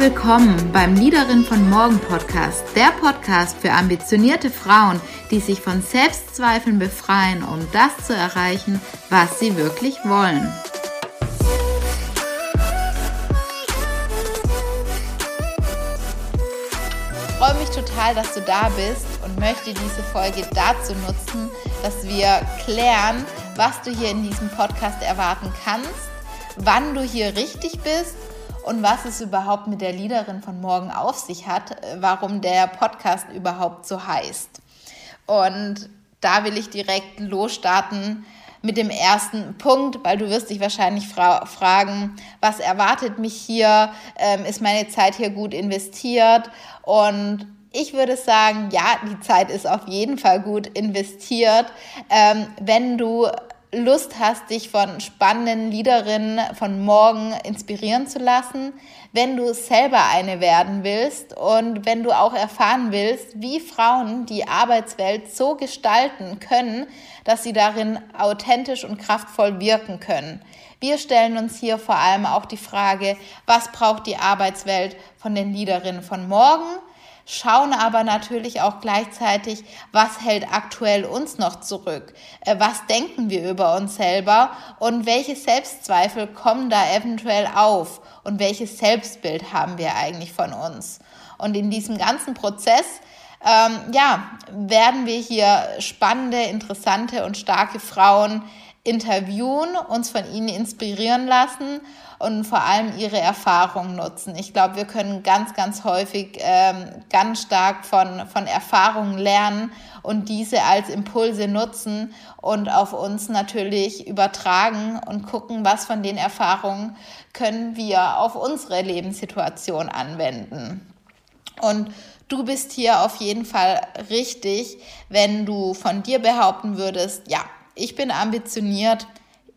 willkommen beim Leaderin von Morgen Podcast, der Podcast für ambitionierte Frauen, die sich von Selbstzweifeln befreien, um das zu erreichen, was sie wirklich wollen. Ich freue mich total, dass du da bist und möchte diese Folge dazu nutzen, dass wir klären, was du hier in diesem Podcast erwarten kannst, wann du hier richtig bist und was es überhaupt mit der Leaderin von morgen auf sich hat, äh, warum der Podcast überhaupt so heißt. Und da will ich direkt losstarten mit dem ersten Punkt, weil du wirst dich wahrscheinlich fra fragen, was erwartet mich hier? Ähm, ist meine Zeit hier gut investiert? Und ich würde sagen, ja, die Zeit ist auf jeden Fall gut investiert, ähm, wenn du Lust hast, dich von spannenden Liederinnen von morgen inspirieren zu lassen, wenn du selber eine werden willst und wenn du auch erfahren willst, wie Frauen die Arbeitswelt so gestalten können, dass sie darin authentisch und kraftvoll wirken können. Wir stellen uns hier vor allem auch die Frage, was braucht die Arbeitswelt von den Liederinnen von morgen? Schauen aber natürlich auch gleichzeitig, was hält aktuell uns noch zurück, äh, was denken wir über uns selber? Und welche Selbstzweifel kommen da eventuell auf? Und welches Selbstbild haben wir eigentlich von uns. Und in diesem ganzen Prozess ähm, ja, werden wir hier spannende, interessante und starke Frauen interviewen, uns von ihnen inspirieren lassen und vor allem ihre Erfahrungen nutzen. Ich glaube, wir können ganz, ganz häufig ähm, ganz stark von, von Erfahrungen lernen und diese als Impulse nutzen und auf uns natürlich übertragen und gucken, was von den Erfahrungen können wir auf unsere Lebenssituation anwenden. Und du bist hier auf jeden Fall richtig, wenn du von dir behaupten würdest, ja, ich bin ambitioniert,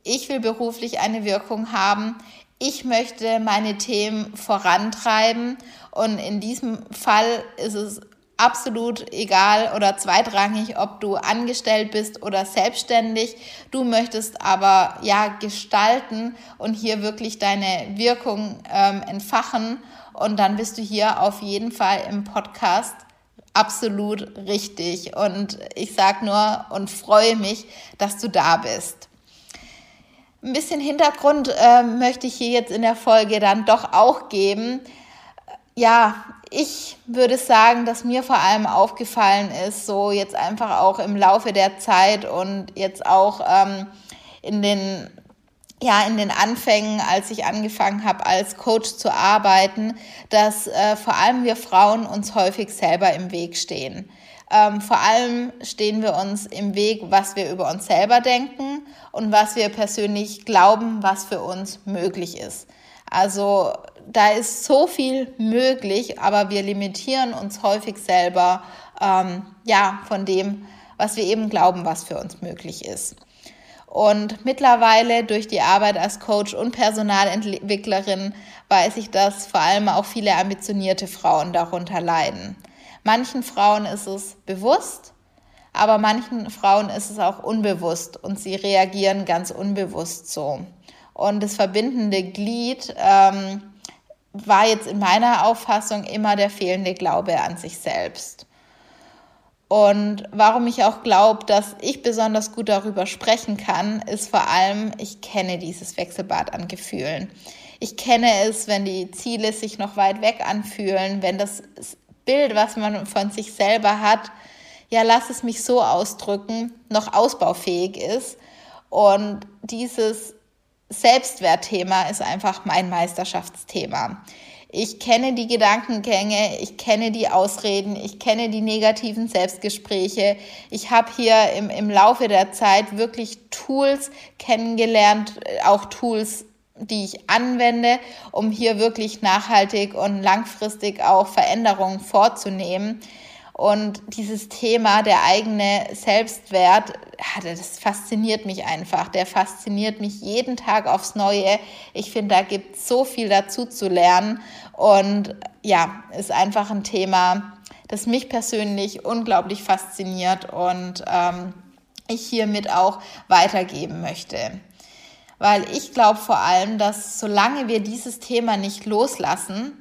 ich will beruflich eine Wirkung haben, ich möchte meine Themen vorantreiben. Und in diesem Fall ist es absolut egal oder zweitrangig, ob du angestellt bist oder selbstständig. Du möchtest aber ja gestalten und hier wirklich deine Wirkung ähm, entfachen. Und dann bist du hier auf jeden Fall im Podcast absolut richtig. Und ich sage nur und freue mich, dass du da bist. Ein bisschen Hintergrund äh, möchte ich hier jetzt in der Folge dann doch auch geben. Ja, ich würde sagen, dass mir vor allem aufgefallen ist, so jetzt einfach auch im Laufe der Zeit und jetzt auch ähm, in den ja, in den Anfängen, als ich angefangen habe, als Coach zu arbeiten, dass äh, vor allem wir Frauen uns häufig selber im Weg stehen. Ähm, vor allem stehen wir uns im Weg, was wir über uns selber denken und was wir persönlich glauben, was für uns möglich ist. Also da ist so viel möglich, aber wir limitieren uns häufig selber ähm, ja von dem, was wir eben glauben, was für uns möglich ist. Und mittlerweile durch die Arbeit als Coach und Personalentwicklerin weiß ich, dass vor allem auch viele ambitionierte Frauen darunter leiden. Manchen Frauen ist es bewusst, aber manchen Frauen ist es auch unbewusst und sie reagieren ganz unbewusst so. Und das verbindende Glied ähm, war jetzt in meiner Auffassung immer der fehlende Glaube an sich selbst. Und warum ich auch glaube, dass ich besonders gut darüber sprechen kann, ist vor allem, ich kenne dieses Wechselbad an Gefühlen. Ich kenne es, wenn die Ziele sich noch weit weg anfühlen, wenn das Bild, was man von sich selber hat, ja, lass es mich so ausdrücken, noch ausbaufähig ist. Und dieses Selbstwertthema ist einfach mein Meisterschaftsthema. Ich kenne die Gedankengänge, ich kenne die Ausreden, ich kenne die negativen Selbstgespräche. Ich habe hier im, im Laufe der Zeit wirklich Tools kennengelernt, auch Tools die ich anwende, um hier wirklich nachhaltig und langfristig auch Veränderungen vorzunehmen. Und dieses Thema, der eigene Selbstwert, das fasziniert mich einfach. Der fasziniert mich jeden Tag aufs Neue. Ich finde, da gibt es so viel dazu zu lernen. Und ja, ist einfach ein Thema, das mich persönlich unglaublich fasziniert und ähm, ich hiermit auch weitergeben möchte weil ich glaube vor allem, dass solange wir dieses Thema nicht loslassen,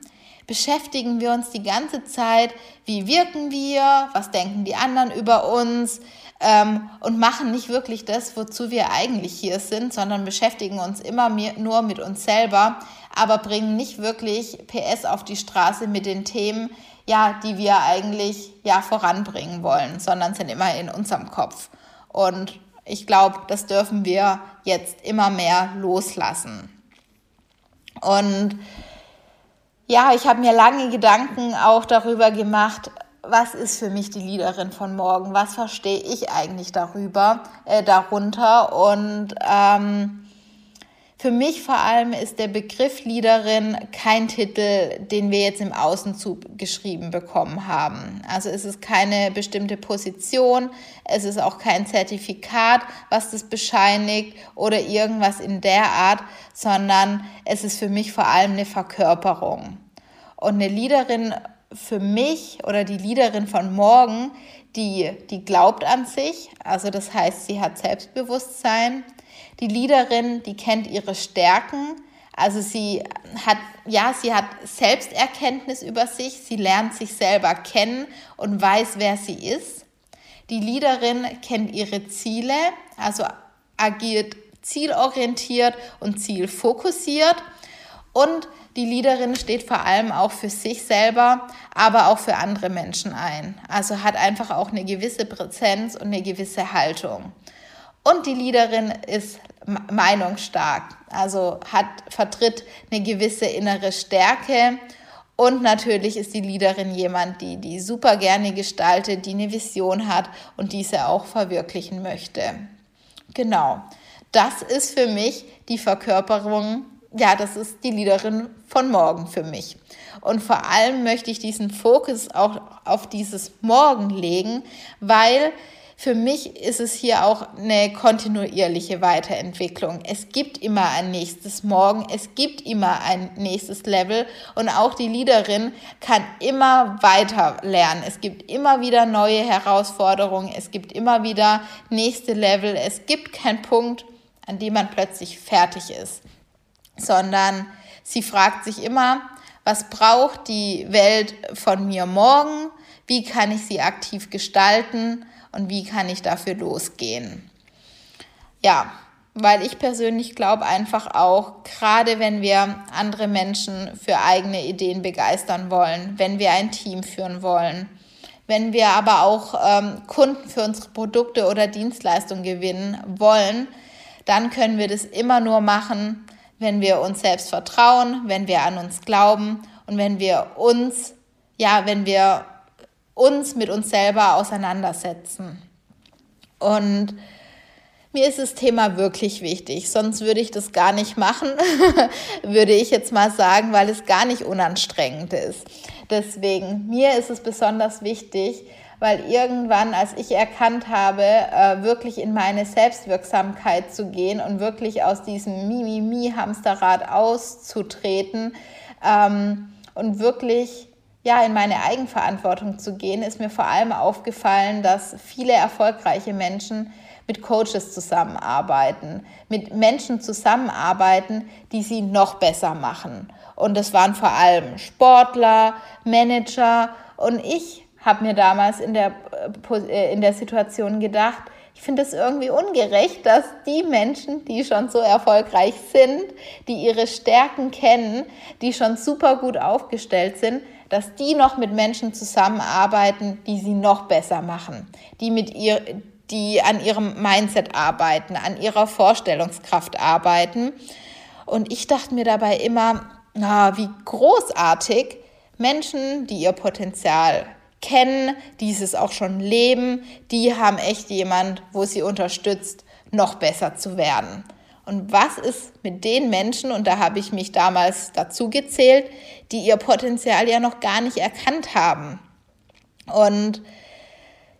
beschäftigen wir uns die ganze Zeit, wie wirken wir, was denken die anderen über uns ähm, und machen nicht wirklich das, wozu wir eigentlich hier sind, sondern beschäftigen uns immer mehr, nur mit uns selber, aber bringen nicht wirklich PS auf die Straße mit den Themen, ja, die wir eigentlich ja voranbringen wollen, sondern sind immer in unserem Kopf. Und ich glaube, das dürfen wir jetzt immer mehr loslassen. Und ja, ich habe mir lange Gedanken auch darüber gemacht, was ist für mich die Leaderin von morgen? Was verstehe ich eigentlich darüber, äh, darunter? Und ähm, für mich vor allem ist der Begriff Leaderin kein Titel, den wir jetzt im Außenzug geschrieben bekommen haben. Also es ist keine bestimmte Position, es ist auch kein Zertifikat, was das bescheinigt oder irgendwas in der Art, sondern es ist für mich vor allem eine Verkörperung. Und eine Leaderin für mich oder die Leaderin von morgen, die, die glaubt an sich, also das heißt, sie hat Selbstbewusstsein, die Leaderin, die kennt ihre Stärken. Also sie hat, ja, sie hat Selbsterkenntnis über sich, sie lernt sich selber kennen und weiß, wer sie ist. Die Leaderin kennt ihre Ziele, also agiert zielorientiert und zielfokussiert. Und die Leaderin steht vor allem auch für sich selber, aber auch für andere Menschen ein. Also hat einfach auch eine gewisse Präsenz und eine gewisse Haltung. Und die Leaderin ist meinungsstark, also hat, vertritt eine gewisse innere Stärke. Und natürlich ist die Leaderin jemand, die, die super gerne gestaltet, die eine Vision hat und diese auch verwirklichen möchte. Genau. Das ist für mich die Verkörperung, ja, das ist die Leaderin von morgen für mich. Und vor allem möchte ich diesen Fokus auch auf dieses Morgen legen, weil für mich ist es hier auch eine kontinuierliche Weiterentwicklung. Es gibt immer ein nächstes Morgen, es gibt immer ein nächstes Level und auch die Leaderin kann immer weiter lernen. Es gibt immer wieder neue Herausforderungen, es gibt immer wieder nächste Level. Es gibt keinen Punkt, an dem man plötzlich fertig ist, sondern sie fragt sich immer, was braucht die Welt von mir morgen? Wie kann ich sie aktiv gestalten? und wie kann ich dafür losgehen. Ja, weil ich persönlich glaube einfach auch, gerade wenn wir andere Menschen für eigene Ideen begeistern wollen, wenn wir ein Team führen wollen, wenn wir aber auch ähm, Kunden für unsere Produkte oder Dienstleistungen gewinnen wollen, dann können wir das immer nur machen, wenn wir uns selbst vertrauen, wenn wir an uns glauben und wenn wir uns, ja, wenn wir uns mit uns selber auseinandersetzen. Und mir ist das Thema wirklich wichtig, sonst würde ich das gar nicht machen, würde ich jetzt mal sagen, weil es gar nicht unanstrengend ist. Deswegen, mir ist es besonders wichtig, weil irgendwann, als ich erkannt habe, äh, wirklich in meine Selbstwirksamkeit zu gehen und wirklich aus diesem Mimimi-Hamsterrad auszutreten ähm, und wirklich ja, in meine Eigenverantwortung zu gehen, ist mir vor allem aufgefallen, dass viele erfolgreiche Menschen mit Coaches zusammenarbeiten, mit Menschen zusammenarbeiten, die sie noch besser machen. Und das waren vor allem Sportler, Manager. Und ich habe mir damals in der, äh, in der Situation gedacht, ich finde es irgendwie ungerecht, dass die Menschen, die schon so erfolgreich sind, die ihre Stärken kennen, die schon super gut aufgestellt sind, dass die noch mit Menschen zusammenarbeiten, die sie noch besser machen, die mit ihr, die an ihrem Mindset arbeiten, an ihrer Vorstellungskraft arbeiten. Und ich dachte mir dabei immer, na, wie großartig Menschen, die ihr Potenzial kennen, dieses auch schon leben, die haben echt jemand, wo sie unterstützt, noch besser zu werden. Und was ist mit den Menschen, und da habe ich mich damals dazu gezählt, die ihr Potenzial ja noch gar nicht erkannt haben. Und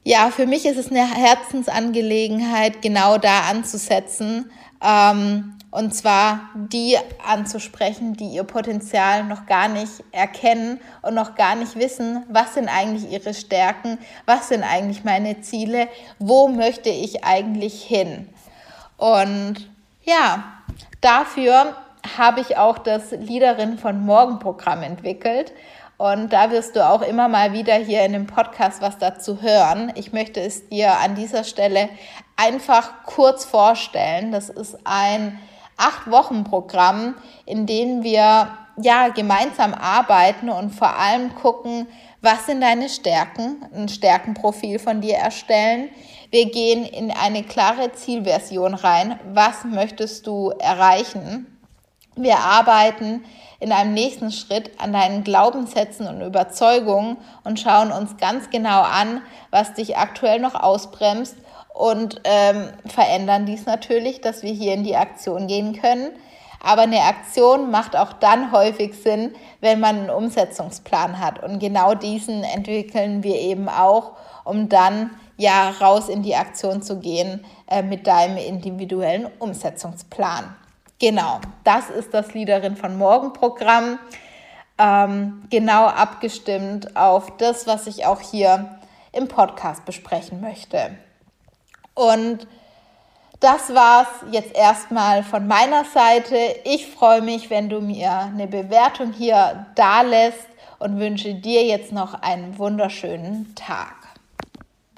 ja, für mich ist es eine Herzensangelegenheit, genau da anzusetzen. Ähm, und zwar die anzusprechen, die ihr Potenzial noch gar nicht erkennen und noch gar nicht wissen, was sind eigentlich ihre Stärken, was sind eigentlich meine Ziele, wo möchte ich eigentlich hin. Und ja, dafür habe ich auch das Leaderin von Morgen Programm entwickelt. Und da wirst du auch immer mal wieder hier in dem Podcast was dazu hören. Ich möchte es dir an dieser Stelle einfach kurz vorstellen. Das ist ein acht Wochen Programm, in dem wir ja gemeinsam arbeiten und vor allem gucken, was sind deine Stärken, ein Stärkenprofil von dir erstellen. Wir gehen in eine klare Zielversion rein. Was möchtest du erreichen? Wir arbeiten in einem nächsten Schritt an deinen Glaubenssätzen und Überzeugungen und schauen uns ganz genau an, was dich aktuell noch ausbremst und ähm, verändern dies natürlich, dass wir hier in die Aktion gehen können. Aber eine Aktion macht auch dann häufig Sinn, wenn man einen Umsetzungsplan hat. Und genau diesen entwickeln wir eben auch, um dann ja raus in die Aktion zu gehen äh, mit deinem individuellen Umsetzungsplan. Genau, das ist das Liederin von Morgen Programm. Ähm, genau abgestimmt auf das, was ich auch hier im Podcast besprechen möchte. Und das war's jetzt erstmal von meiner Seite. Ich freue mich, wenn du mir eine Bewertung hier da lässt und wünsche dir jetzt noch einen wunderschönen Tag.